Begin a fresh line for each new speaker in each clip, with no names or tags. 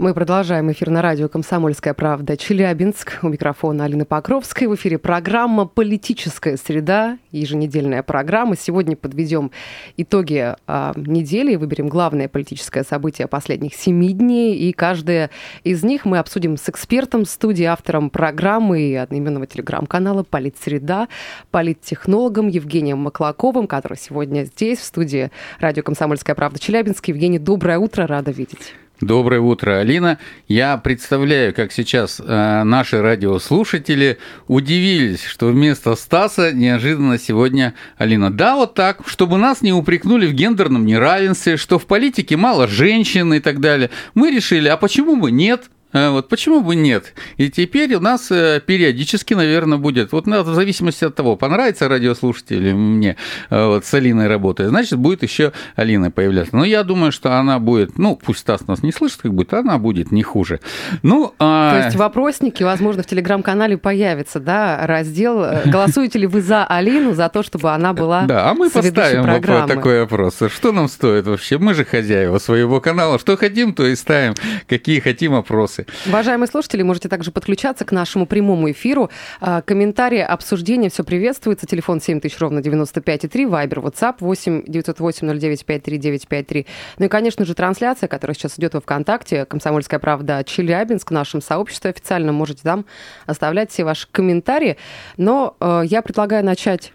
Мы продолжаем эфир на радио «Комсомольская правда» Челябинск. У микрофона Алина Покровская. В эфире программа «Политическая среда», еженедельная программа. Сегодня подведем итоги а, недели, выберем главное политическое событие последних семи дней. И каждое из них мы обсудим с экспертом студии, автором программы и одноименного телеграм-канала «Политсреда», политтехнологом Евгением Маклаковым, который сегодня здесь, в студии радио «Комсомольская правда» Челябинск. Евгений, доброе утро, рада видеть.
Доброе утро, Алина. Я представляю, как сейчас э, наши радиослушатели удивились, что вместо Стаса неожиданно сегодня Алина. Да, вот так, чтобы нас не упрекнули в гендерном неравенстве, что в политике мало женщин и так далее. Мы решили, а почему бы нет? Э, вот почему бы нет? И теперь у нас э, периодически, наверное, будет, вот в зависимости от того, понравится радиослушателю мне э, вот, с Алиной работать, значит, будет еще Алина появляться. Но я думаю, что она будет, ну, пусть Стас нас не слышит, как будет, она будет не хуже. Ну,
а... То есть вопросники, возможно, в телеграм-канале появится, да, раздел «Голосуете ли вы за Алину, за то, чтобы она была
Да, а мы поставим программы? такой вопрос. Что нам стоит вообще? Мы же хозяева своего канала. Что хотим, то и ставим. Какие хотим опросы вопросы.
Уважаемые слушатели, можете также подключаться к нашему прямому эфиру. А, комментарии, обсуждения, все приветствуется. Телефон 7000, ровно 95,3, Вайбер, WhatsApp 8 908 09 53 953. Ну и, конечно же, трансляция, которая сейчас идет во ВКонтакте, «Комсомольская правда» Челябинск, в нашем сообществе официально. Можете там оставлять все ваши комментарии. Но э, я предлагаю начать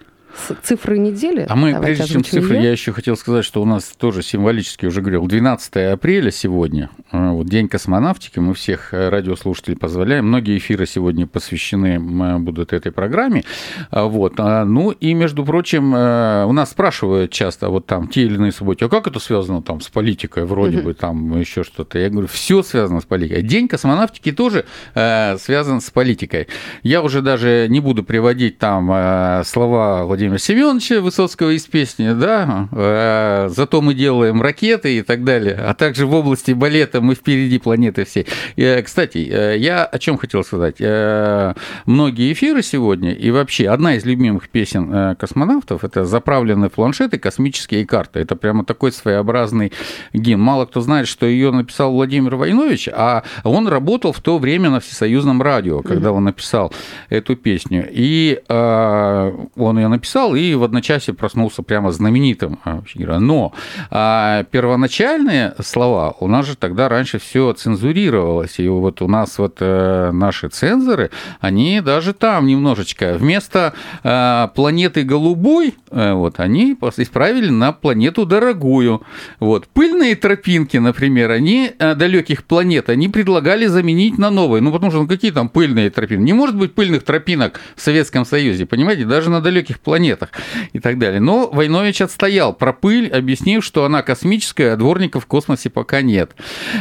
цифры недели.
А мы, Давайте прежде чем цифры, я еще хотел сказать, что у нас тоже символически уже говорил, 12 апреля сегодня, э, вот День космонавтики, мы всех э, радиослушателей позволяем. Многие эфиры сегодня посвящены будут этой программе. А вот. А, ну и, между прочим, э, у нас спрашивают часто вот там те или иные события, а как это связано там с политикой, вроде бы там еще что-то. Я говорю, все связано с политикой. День космонавтики тоже связан с политикой. Я уже даже не буду приводить там слова Владимира Владимира Семеновича Высоцкого из песни, да, э, зато мы делаем ракеты и так далее, а также в области балета мы впереди планеты всей. И, кстати, э, я о чем хотел сказать. Э, многие эфиры сегодня и вообще одна из любимых песен космонавтов – это заправленные планшеты, космические карты. Это прямо такой своеобразный гимн. Мало кто знает, что ее написал Владимир Войнович, а он работал в то время на Всесоюзном радио, когда он написал эту песню. И он ее написал написал и в одночасье проснулся прямо знаменитым. А, Но а, первоначальные слова у нас же тогда раньше все цензурировалось. И вот у нас вот а, наши цензоры, они даже там немножечко вместо а, планеты голубой, а, вот, они исправили на планету дорогую. Вот. Пыльные тропинки, например, они а, далеких планет, они предлагали заменить на новые. Ну, потому что ну, какие там пыльные тропинки? Не может быть пыльных тропинок в Советском Союзе, понимаете, даже на далеких планетах планетах и так далее. Но Войнович отстоял про пыль, объяснив, что она космическая, а дворников в космосе пока нет.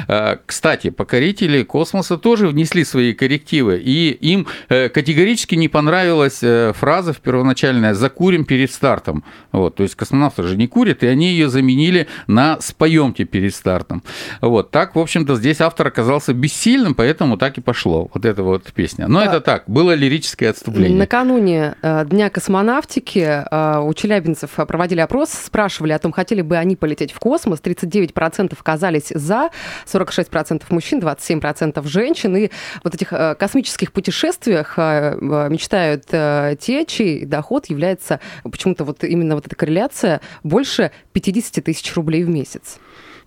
А, кстати, покорители космоса тоже внесли свои коррективы, и им э, категорически не понравилась э, фраза в первоначальная «закурим перед стартом». Вот, то есть космонавты же не курят, и они ее заменили на «споемте перед стартом». Вот, так, в общем-то, здесь автор оказался бессильным, поэтому так и пошло. Вот эта вот песня. Но а... это так, было лирическое отступление.
Накануне э, Дня космонавтики а, у челябинцев проводили опрос, спрашивали о том, хотели бы они полететь в космос. 39% оказались за, 46% мужчин, 27% женщин. И вот этих а, космических путешествиях а, мечтают те, чей доход является почему-то вот именно вот эта корреляция больше 50 тысяч рублей в месяц.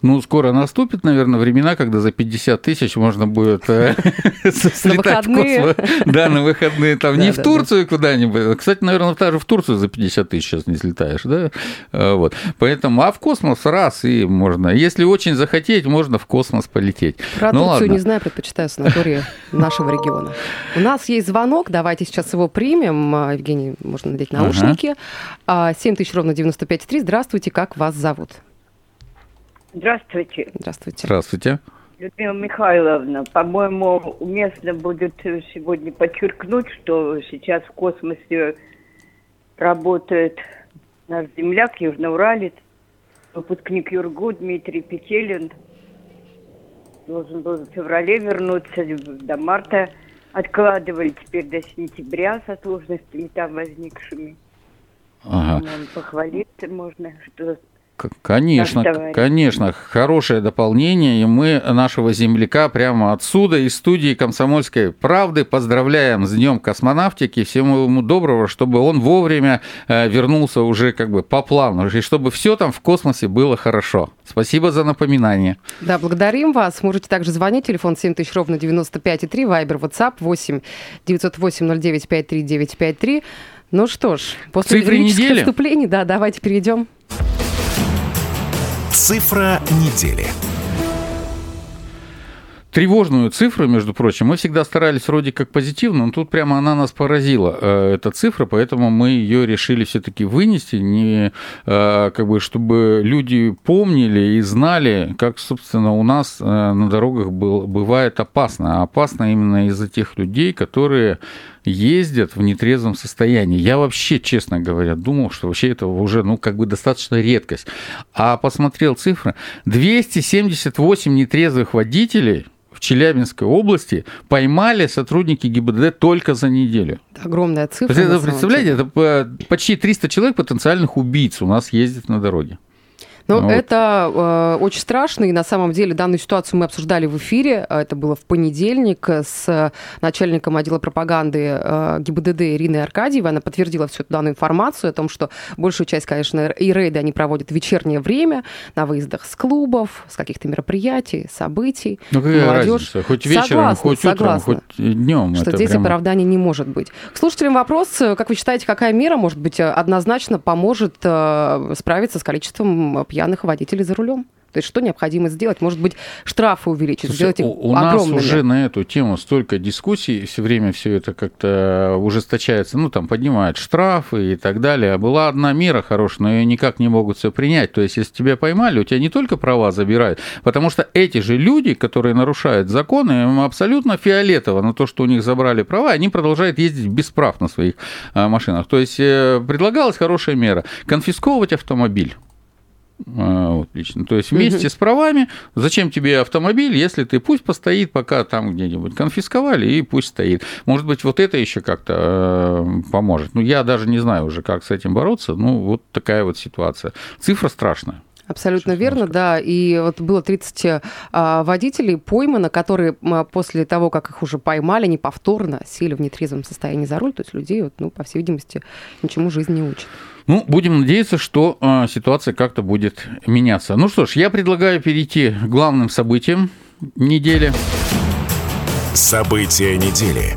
Ну, скоро наступит, наверное, времена, когда за 50 тысяч можно будет э, слетать в космос. Да, на выходные. Там не в Турцию куда-нибудь. Кстати, наверное, даже в Турцию за 50 тысяч сейчас не слетаешь, да? Э, вот. Поэтому, а в космос раз и можно. Если очень захотеть, можно в космос полететь.
Про ну, Турцию не знаю, предпочитаю санатории нашего региона. У нас есть звонок, давайте сейчас его примем. А, Евгений, можно надеть наушники. 7 а, тысяч ровно 95,3. Здравствуйте, как вас зовут?
Здравствуйте.
Здравствуйте.
Здравствуйте.
Людмила Михайловна, по-моему, уместно будет сегодня подчеркнуть, что сейчас в космосе работает наш земляк, южноуралец, выпускник ЮРГУ Дмитрий Петелин. Должен был в феврале вернуться, до марта откладывали, теперь до сентября со сложностями там возникшими. Ага. Похвалиться можно, что
Конечно, конечно, хорошее дополнение, и мы нашего земляка прямо отсюда, из студии «Комсомольской правды» поздравляем с Днем космонавтики, всему ему доброго, чтобы он вовремя э, вернулся уже как бы по плану, и чтобы все там в космосе было хорошо. Спасибо за напоминание.
Да, благодарим вас. Можете также звонить, телефон 7000 ровно 95,3, вайбер, WhatsApp 8 908 09 53 953. Ну что ж, после
Цифры недели.
вступлений, да, давайте перейдем.
Цифра недели.
Тревожную цифру, между прочим, мы всегда старались вроде как позитивно, но тут прямо она нас поразила, э, эта цифра, поэтому мы ее решили все-таки вынести, не, э, как бы, чтобы люди помнили и знали, как, собственно, у нас э, на дорогах был, бывает опасно. А опасно именно из-за тех людей, которые ездят в нетрезвом состоянии. Я вообще, честно говоря, думал, что вообще это уже, ну, как бы достаточно редкость. А посмотрел цифры. 278 нетрезвых водителей в Челябинской области поймали сотрудники ГИБДД только за неделю.
Это огромная цифра.
Это, представляете, это почти 300 человек потенциальных убийц у нас ездят на дороге.
Но ну, это э, очень страшно, и на самом деле данную ситуацию мы обсуждали в эфире. Это было в понедельник с начальником отдела пропаганды э, ГИБДД Ириной Аркадьевой. Она подтвердила всю эту данную информацию о том, что большую часть, конечно, и рейды они проводят в вечернее время на выездах с клубов, с каких-то мероприятий, событий.
Ну какая Молодежь... разница? Хоть вечером, согласна, хоть утром, согласна, хоть днем.
Что здесь прямо... оправдания не может быть. К слушателям вопрос, как вы считаете, какая мера, может быть, однозначно поможет э, справиться с количеством пьяных водителей за рулем. То есть что необходимо сделать? Может быть, штрафы увеличить,
Слушай, сделать их У огромными. нас уже на эту тему столько дискуссий, все время все это как-то ужесточается, ну, там, поднимают штрафы и так далее. А была одна мера хорошая, но ее никак не могут все принять. То есть, если тебя поймали, у тебя не только права забирают, потому что эти же люди, которые нарушают законы, им абсолютно фиолетово на то, что у них забрали права, они продолжают ездить без прав на своих а, машинах. То есть, э, предлагалась хорошая мера – конфисковывать автомобиль вот, лично. То есть вместе с правами, зачем тебе автомобиль, если ты пусть постоит, пока там где-нибудь конфисковали, и пусть стоит. Может быть, вот это еще как-то э, поможет. Ну, я даже не знаю уже, как с этим бороться. Ну, вот такая вот ситуация. Цифра страшная.
Абсолютно Сейчас верно, да. И вот было 30 а, водителей поймано, которые а, после того, как их уже поймали, они повторно сели в нетрезвом состоянии за руль. То есть людей, вот, ну, по всей видимости, ничему жизнь не учат.
Ну, будем надеяться, что э, ситуация как-то будет меняться. Ну что ж, я предлагаю перейти к главным событиям недели.
События недели.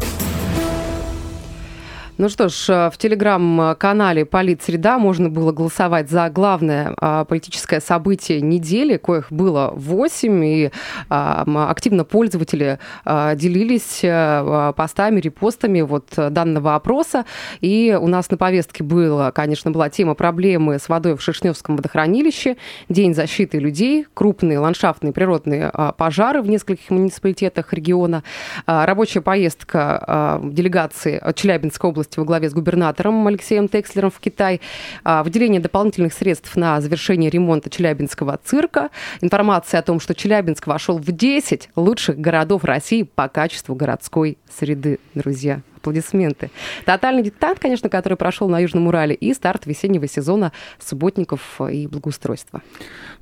Ну что ж, э, в телеграм-канале «Политсреда» можно было голосовать за главное а, политическое событие недели, коих было 8, и а, активно пользователи а, делились э, постами, репостами вот данного опроса. И у нас на повестке была, конечно, была тема проблемы с водой в Шишневском водохранилище, День защиты людей, крупные ландшафтные природные пожары в нескольких муниципалитетах региона, рабочая поездка делегации Челябинской области области во главе с губернатором Алексеем Текслером в Китай, а, выделение дополнительных средств на завершение ремонта Челябинского цирка, информация о том, что Челябинск вошел в 10 лучших городов России по качеству городской среды, друзья аплодисменты. Тотальный диктант, конечно, который прошел на Южном Урале, и старт весеннего сезона субботников и благоустройства.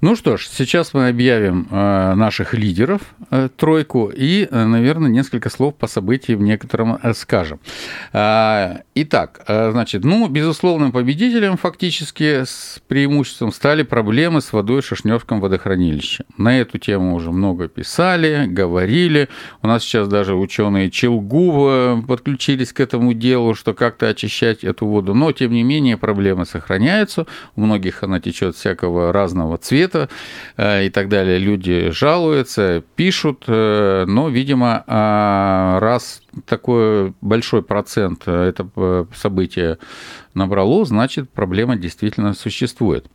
Ну что ж, сейчас мы объявим э, наших лидеров, э, тройку, и, э, наверное, несколько слов по событиям некоторым скажем. Итак, значит, ну, безусловным победителем фактически с преимуществом стали проблемы с водой в Шишневском водохранилище. На эту тему уже много писали, говорили. У нас сейчас даже ученые Челгу подключили подключились к этому делу, что как-то очищать эту воду, но тем не менее проблемы сохраняются, у многих она течет всякого разного цвета э, и так далее. Люди жалуются, пишут, э, но, видимо, а, раз такой большой процент это событие набрало, значит, проблема действительно существует.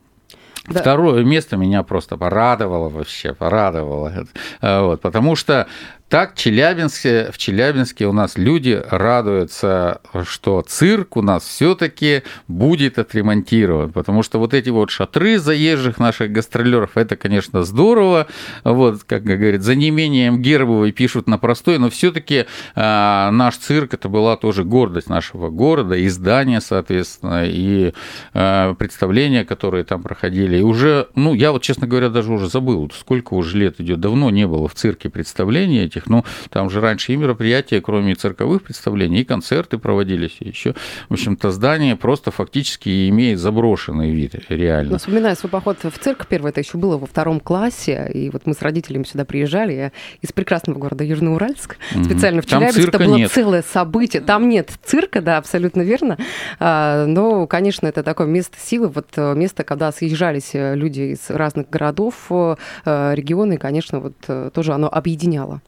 Да. Второе место меня просто порадовало вообще, порадовало. Вот, потому что так, Челябинске, в Челябинске у нас люди радуются, что цирк у нас все-таки будет отремонтирован, потому что вот эти вот шатры заезжих наших гастролеров, это, конечно, здорово. Вот, как говорит, за неимением Гербовой пишут на простой, но все-таки а, наш цирк это была тоже гордость нашего города, и здания, соответственно, и а, представления, которые там проходили. И уже, ну, я вот, честно говоря, даже уже забыл, сколько уже лет идет, давно не было в цирке представлений этих этих. Ну, там же раньше и мероприятия, кроме цирковых представлений, и концерты проводились, и еще. В общем-то, здание просто фактически имеет заброшенный вид, реально.
Ну, вспоминаю свой поход в цирк, первый это еще было во втором классе, и вот мы с родителями сюда приезжали, я из прекрасного города Южноуральск, mm-hmm. специально в Челябинск, это было нет. целое событие. Там нет цирка, да, абсолютно верно, а, но, конечно, это такое место силы, вот э, место, когда съезжались э, люди из разных городов, э, регионы, и, конечно, вот тоже оно объединяло.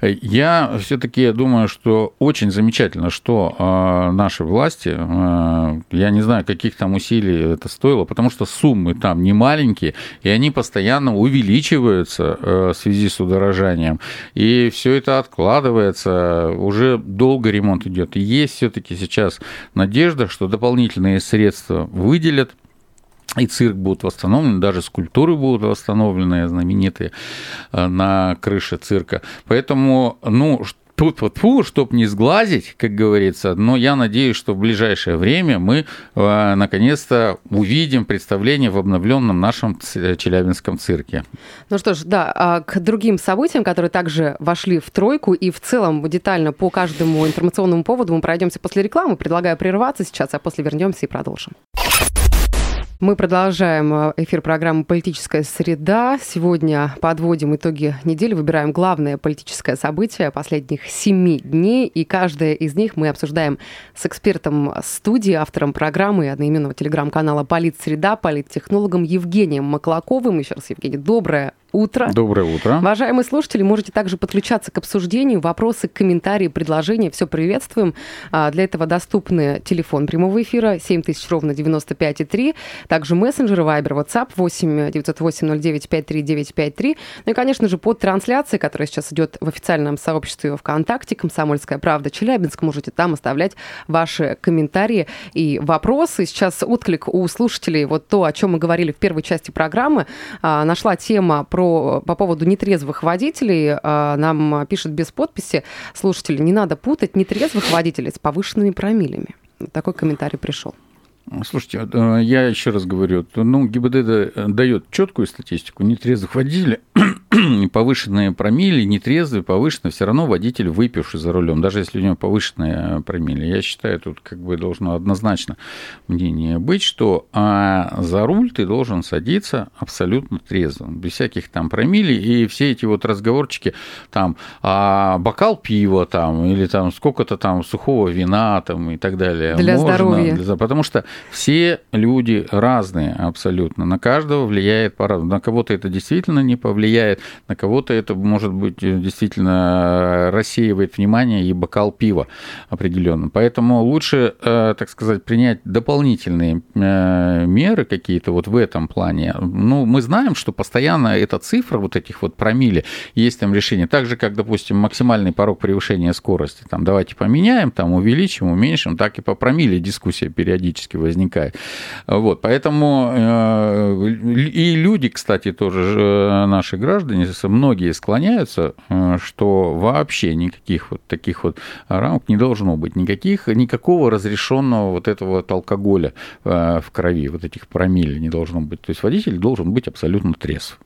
Я все-таки думаю, что очень замечательно, что э, наши власти, э, я не знаю, каких там усилий это стоило, потому что суммы там не маленькие, и они постоянно увеличиваются э, в связи с удорожанием. И все это откладывается, уже долго ремонт идет. И есть все-таки сейчас надежда, что дополнительные средства выделят и цирк будет восстановлен, даже скульптуры будут восстановлены, знаменитые, э, на крыше цирка. Поэтому, ну, тут вот фу, чтобы не сглазить, как говорится, но я надеюсь, что в ближайшее время мы э, наконец-то увидим представление в обновленном нашем Челябинском цирке.
Ну что ж, да, а к другим событиям, которые также вошли в тройку и в целом детально по каждому информационному поводу мы пройдемся после рекламы. Предлагаю прерваться сейчас, а после вернемся и продолжим. Мы продолжаем э, эфир программы «Политическая среда». Сегодня подводим итоги недели, выбираем главное политическое событие последних семи дней, и каждое из них мы обсуждаем с экспертом студии, автором программы и одноименного телеграм-канала «Политсреда», политтехнологом Евгением Маклаковым. Еще раз, Евгений, доброе утро.
Доброе утро.
Уважаемые слушатели, можете также подключаться к обсуждению. Вопросы, комментарии, предложения. Все приветствуем. А, для этого доступны телефон прямого эфира 7000 ровно 95,3. Также мессенджеры Viber, WhatsApp 8 908 09 53 Ну и, конечно же, под трансляцией, которая сейчас идет в официальном сообществе ВКонтакте «Комсомольская правда Челябинск». Можете там оставлять ваши комментарии и вопросы. Сейчас отклик у слушателей. Вот то, о чем мы говорили в первой части программы. А, нашла тема про про, по поводу нетрезвых водителей. А, нам пишет без подписи слушатели, не надо путать нетрезвых водителей с повышенными промилями. Такой комментарий пришел.
Слушайте, э, я еще раз говорю, ну, ГИБДД дает четкую статистику нетрезвых водителей, повышенные промили, нетрезвый, повышенный, все равно водитель выпивший за рулем, даже если у него повышенные промили. Я считаю, тут как бы должно однозначно мнение быть, что а за руль ты должен садиться абсолютно трезвым, без всяких там промили и все эти вот разговорчики, там, а бокал пива там, или там сколько-то там сухого вина там и так далее.
Для можно, здоровья. Для,
потому что все люди разные абсолютно, на каждого влияет по-разному. На кого-то это действительно не повлияет, на кого-то это, может быть, э, действительно э, рассеивает внимание и бокал пива определенно. Поэтому лучше, э, так сказать, принять дополнительные меры какие-то вот в этом плане. Ну, мы знаем, что постоянно эта цифра вот этих вот промили, есть там решение. Так же, как, допустим, максимальный порог превышения скорости. Там давайте поменяем, там увеличим, уменьшим, так и по промили дискуссия периодически возникает. Вот, поэтому и люди, кстати, тоже наши граждане, граждане, многие склоняются, э, что вообще никаких вот таких вот рамок не должно быть, никаких, никакого разрешенного вот этого вот алкоголя э, в крови, вот этих промилле не должно быть. То есть водитель должен быть абсолютно трезв.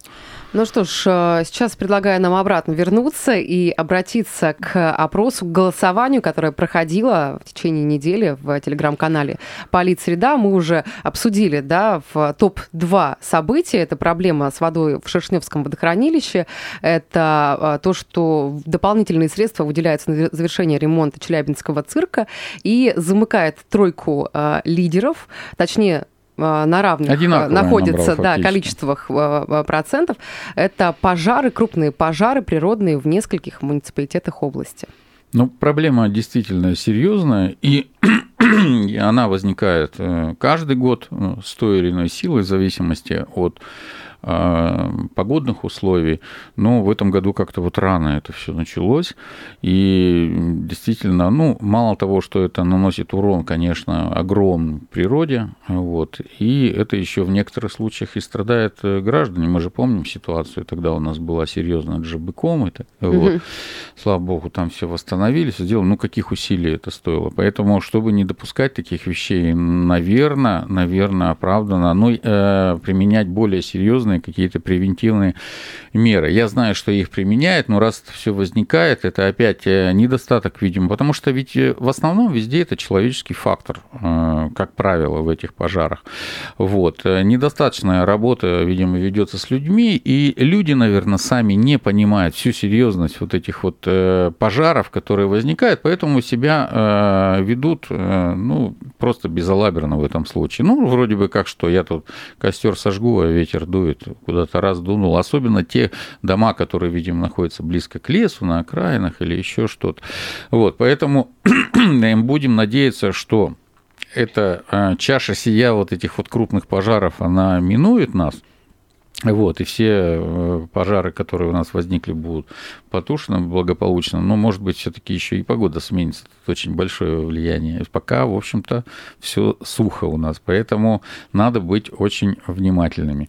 Ну что ж, э, сейчас предлагаю нам обратно вернуться и обратиться к опросу, к голосованию, которое проходило в течение недели в телеграм-канале «Политсреда». Мы уже обсудили да, в топ-2 события. Это проблема с водой в Шершневском водохранилище. Это э, то, что дополнительные средства выделяются на завершение ремонта Челябинского цирка и замыкает тройку э, лидеров, точнее, на равных э, Одинаково находится набрал, да, количествах э, процентов. Это пожары, крупные пожары природные в нескольких муниципалитетах области.
Ну, проблема действительно серьезная. И она возникает каждый год с той или иной силой в зависимости от погодных условий, но в этом году как-то вот рано это все началось, и действительно, ну, мало того, что это наносит урон, конечно, огромный природе, вот, и это еще в некоторых случаях и страдает э, граждане. Мы же помним ситуацию, тогда у нас была серьезная джабыком, это, угу. вот, слава богу, там все восстановились, сделали, ну, каких усилий это стоило. Поэтому, чтобы не допускать таких вещей, наверное, наверное, оправданно, ну, э, применять более серьезные серьезные какие-то превентивные меры. Я знаю, что их применяют, но раз все возникает, это опять э, недостаток, видимо, потому что ведь э, в основном везде это человеческий фактор, э, как правило, в этих пожарах. Вот. Недостаточная работа, видимо, ведется с людьми, и люди, наверное, сами не понимают всю серьезность вот этих вот пожаров, которые возникают, поэтому себя ведут, ну, просто безалаберно в этом случае. Ну, вроде бы как что, я тут костер сожгу, а ветер дует куда-то раздунул. Особенно те дома, которые, видимо, находятся близко к лесу, на окраинах или еще что-то. Вот, поэтому будем надеяться, что эта а, чаша сия вот этих вот крупных пожаров, она минует нас – вот, и все э, пожары, которые у нас возникли, будут потушены благополучно. Но, может быть, все-таки еще и погода сменится. Это очень большое влияние. Пока, в общем-то, все сухо у нас. Поэтому надо быть очень внимательными.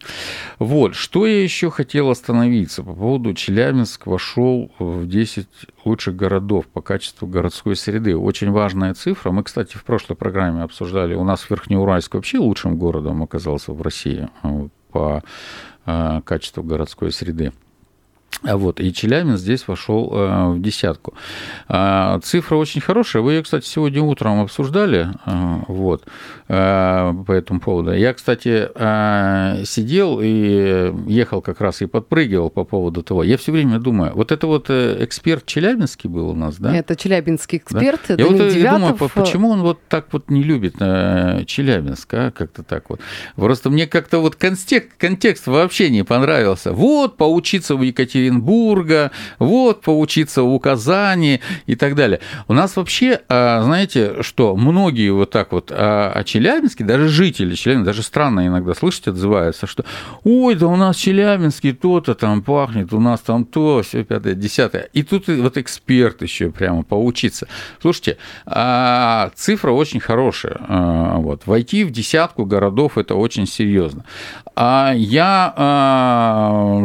Вот, что я еще хотел остановиться по поводу Челябинск вошел в 10 лучших городов по качеству городской среды. Очень важная цифра. Мы, кстати, в прошлой программе обсуждали. У нас Верхнеуральск вообще лучшим городом оказался в России по Э, качества городской среды. А вот, и Челябинск здесь вошел э, в десятку. А, цифра очень хорошая. Вы ее, кстати, сегодня утром обсуждали э, вот, по этому поводу. Я, кстати, сидел и ехал как раз и подпрыгивал по поводу того. Я все время думаю, вот это вот эксперт Челябинский был у нас, да?
Это челябинский эксперт. Да?
Это я вот я думаю, почему он вот так вот не любит Челябинск, а? как-то так вот. Просто мне как-то вот контекст, контекст вообще не понравился. Вот, поучиться у Екатерины Екатеринбурга, вот, поучиться у Казани и так далее. У нас вообще, а, знаете, что многие вот так вот о а, Челябинске, даже жители Челябинска, даже странно иногда слышать, отзываются, что ой, да у нас Челябинский то-то там пахнет, у нас там то, все пятое, десятое. И тут вот эксперт еще прямо поучиться. Слушайте, а, цифра очень хорошая. Вот. Войти в десятку городов – это очень серьезно. Я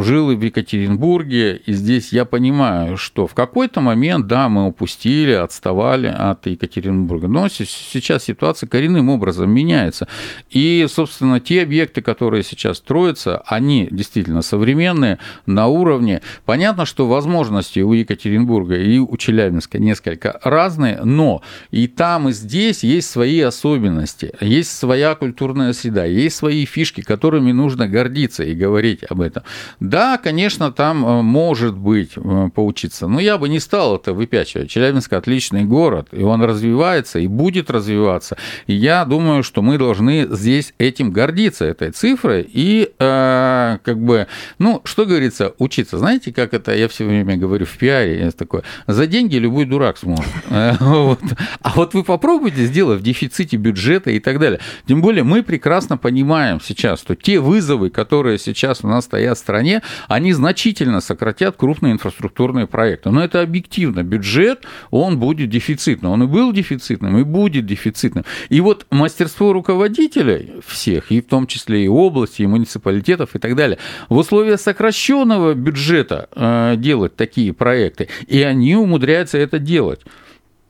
жил и в Екатеринбурге, Петербурге, и здесь я понимаю, что в какой-то момент, да, мы упустили, отставали от Екатеринбурга, но сейчас ситуация коренным образом меняется. И, собственно, те объекты, которые сейчас строятся, они действительно современные, на уровне. Понятно, что возможности у Екатеринбурга и у Челябинска несколько разные, но и там, и здесь есть свои особенности, есть своя культурная среда, есть свои фишки, которыми нужно гордиться и говорить об этом. Да, конечно, там э, может быть, э, поучиться. Но я бы не стал это выпячивать. Челябинск отличный город, и он развивается, и будет развиваться. И я думаю, что мы должны здесь этим гордиться, этой цифрой, и э, как бы, ну, что говорится, учиться. Знаете, как это я все время говорю в пиаре, есть такое, за деньги любой дурак сможет. А вот вы попробуйте сделать в дефиците бюджета и так далее. Тем более мы прекрасно понимаем сейчас, что те вызовы, которые сейчас у нас стоят в стране, они значительно сократят крупные инфраструктурные проекты. Но это объективно. Бюджет, он будет дефицитным. Он и был дефицитным, и будет дефицитным. И вот мастерство руководителей всех, и в том числе и области, и муниципалитетов, и так далее, в условиях сокращенного бюджета э, делать такие проекты. И они умудряются это делать.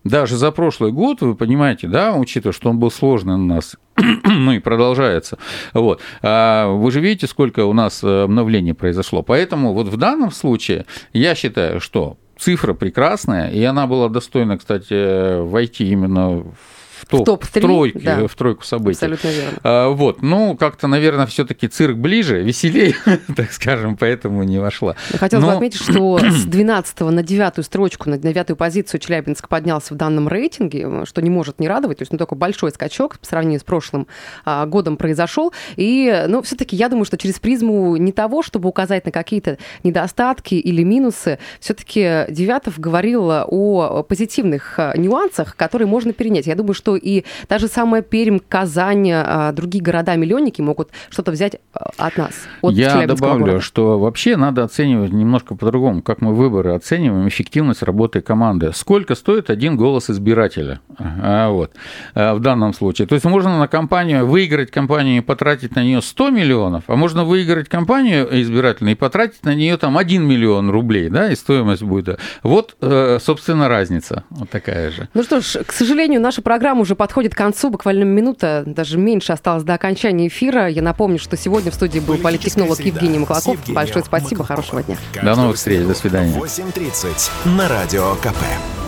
Даже за прошлый год, вы понимаете, да, учитывая, что он был сложный у нас, ну и продолжается. Вот. А вы же видите, сколько у нас э, обновлений произошло. Поэтому вот в данном случае я считаю, что цифра прекрасная, и она была достойна, кстати, войти именно в топ, в, топ в, тройку, да. в тройку событий.
Абсолютно верно.
А, вот, ну, как-то, наверное, все-таки цирк ближе, веселее, так скажем, поэтому не вошла.
Хотелось Но... бы отметить, что с 12 на 9 строчку, на 9 позицию Челябинск поднялся в данном рейтинге, что не может не радовать. То есть, ну, такой большой скачок по сравнению с прошлым а, годом произошел. И, ну, все-таки я думаю, что через призму не того, чтобы указать на какие-то недостатки или минусы, все-таки Девятов говорил о позитивных а, нюансах, которые можно перенять. Я думаю, что что и даже самая Пермь, Казань, а, другие города-миллионники могут что-то взять а, от нас. От
Я добавлю, города. что вообще надо оценивать немножко по-другому, как мы выборы оцениваем, эффективность работы команды. Сколько стоит один голос избирателя? А, вот, в данном случае. То есть можно на компанию выиграть компанию и потратить на нее 100 миллионов, а можно выиграть компанию избирательную и потратить на нее там 1 миллион рублей, да, и стоимость будет. Вот, э, собственно, разница вот такая же.
Ну что ж, к сожалению, наша программа уже подходит к концу, буквально минута, даже меньше осталось до окончания эфира. Я напомню, что сегодня в студии был политтехнолог Евгений Маклаков. Большое спасибо, хорошего дня.
До новых встреч, до свидания.
8.30 на Радио КП.